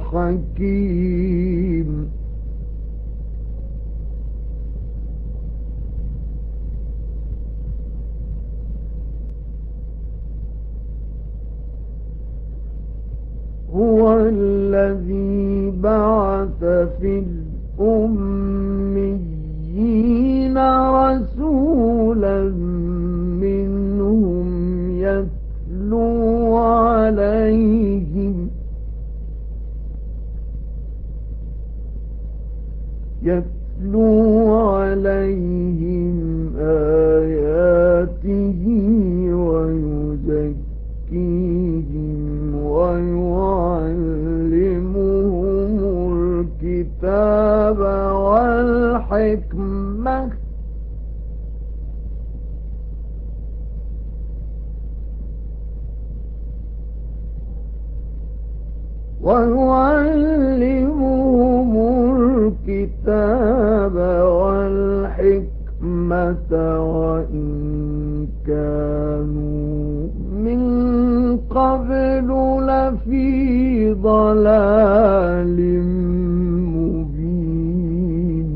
الحكيم هو الذي بعث في الأميين رسولا ويزكيهم ويعلمهم الكتاب والحكمة. والحكمة. ضلال مبين.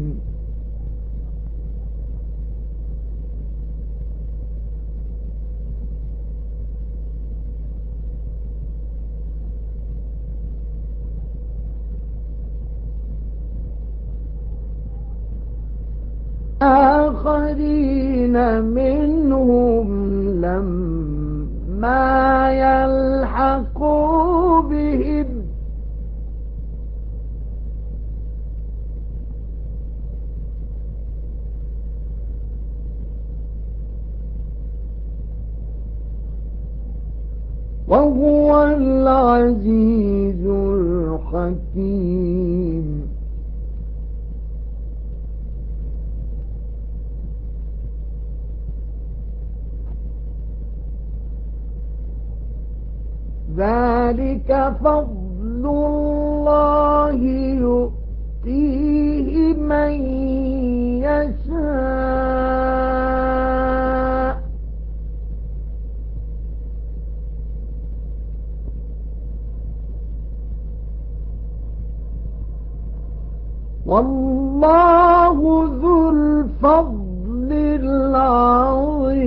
آخرين منهم لما يلحقوا وهو العزيز الحكيم. ذلك فضل الله يؤتيه من والله ذو الفضل العظيم.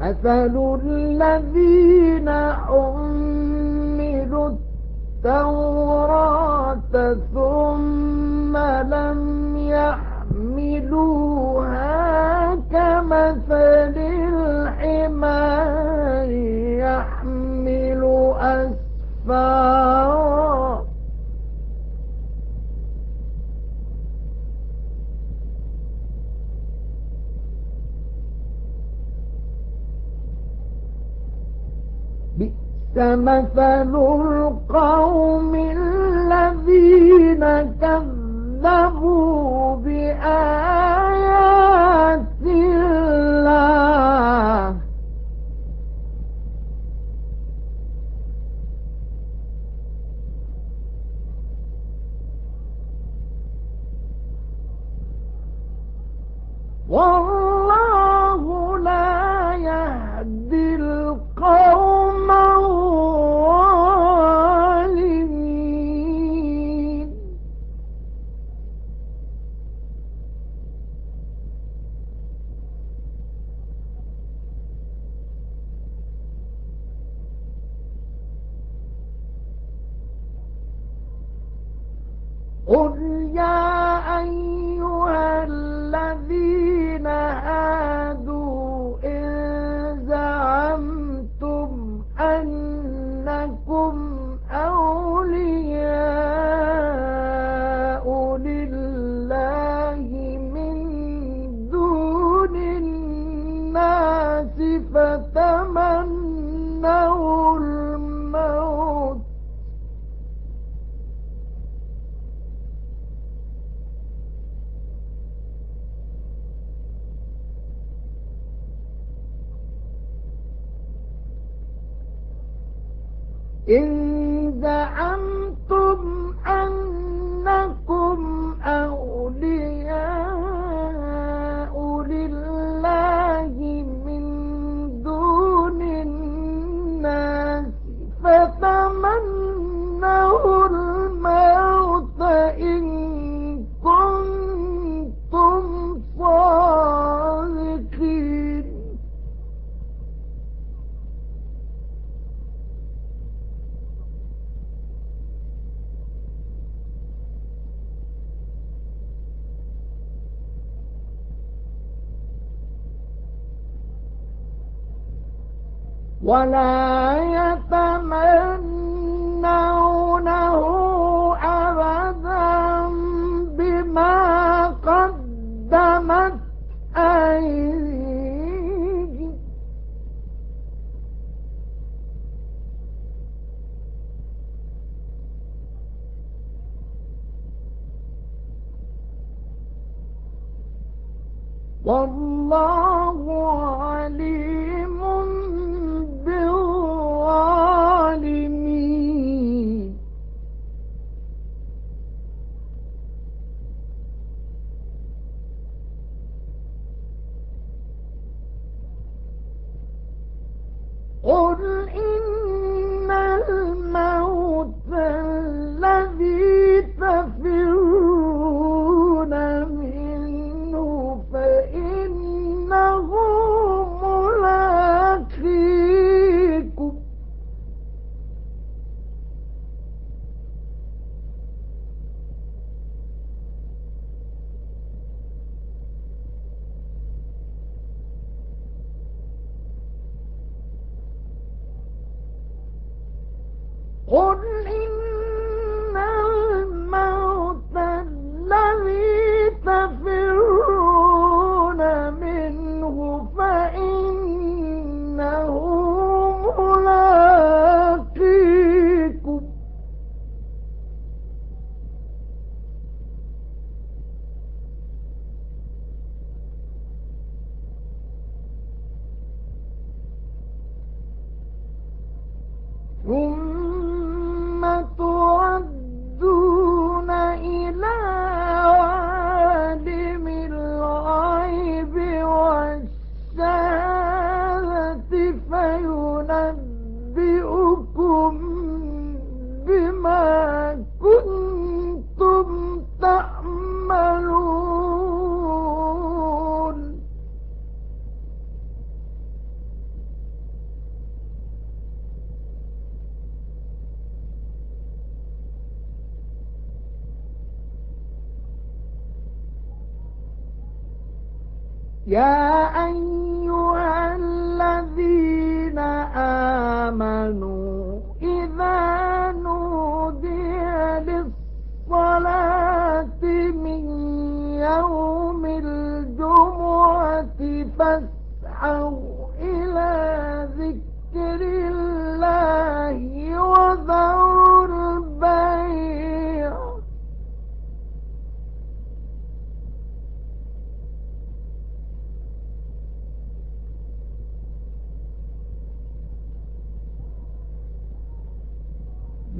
مثل الذين حملوا التوراة بئس مثل القوم الذين كذبوا بآيات الله. قل يا أيها إن زعمتم أنكم ولا يتمنونه أبدا بما قدمت أيديهم. والله قل إن الموت الذي قل يا أيها الذين آمنوا إذا نودي للصلاة من يوم الجمعة فاسعوا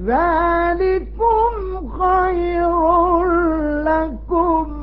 ذلكم خير لكم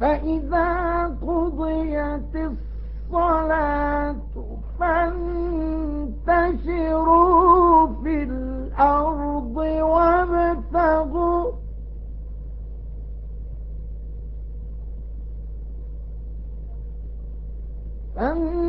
فإذا قضيت الصلاة فانتشروا في الأرض وابتغوا فانتشروا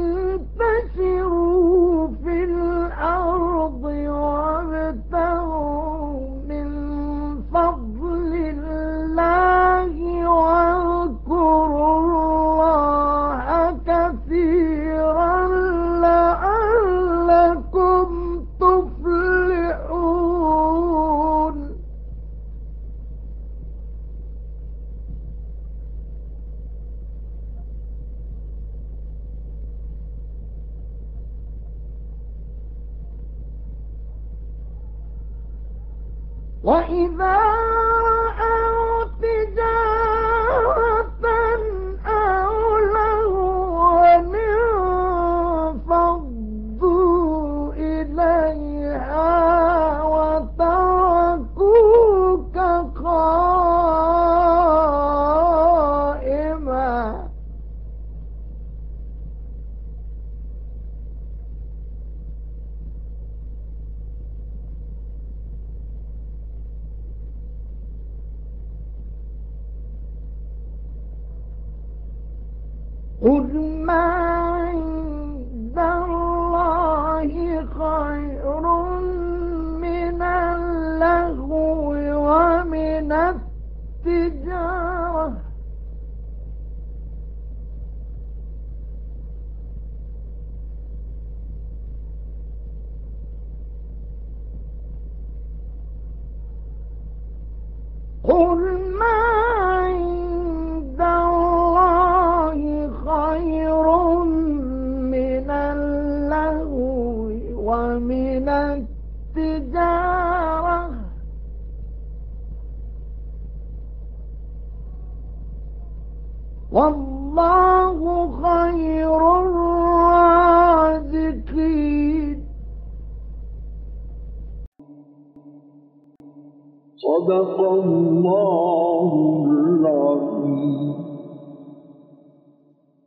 قل ما عند الله خير من اللهو ومن التجارة. قل ما والله خير الرازقين. صدق الله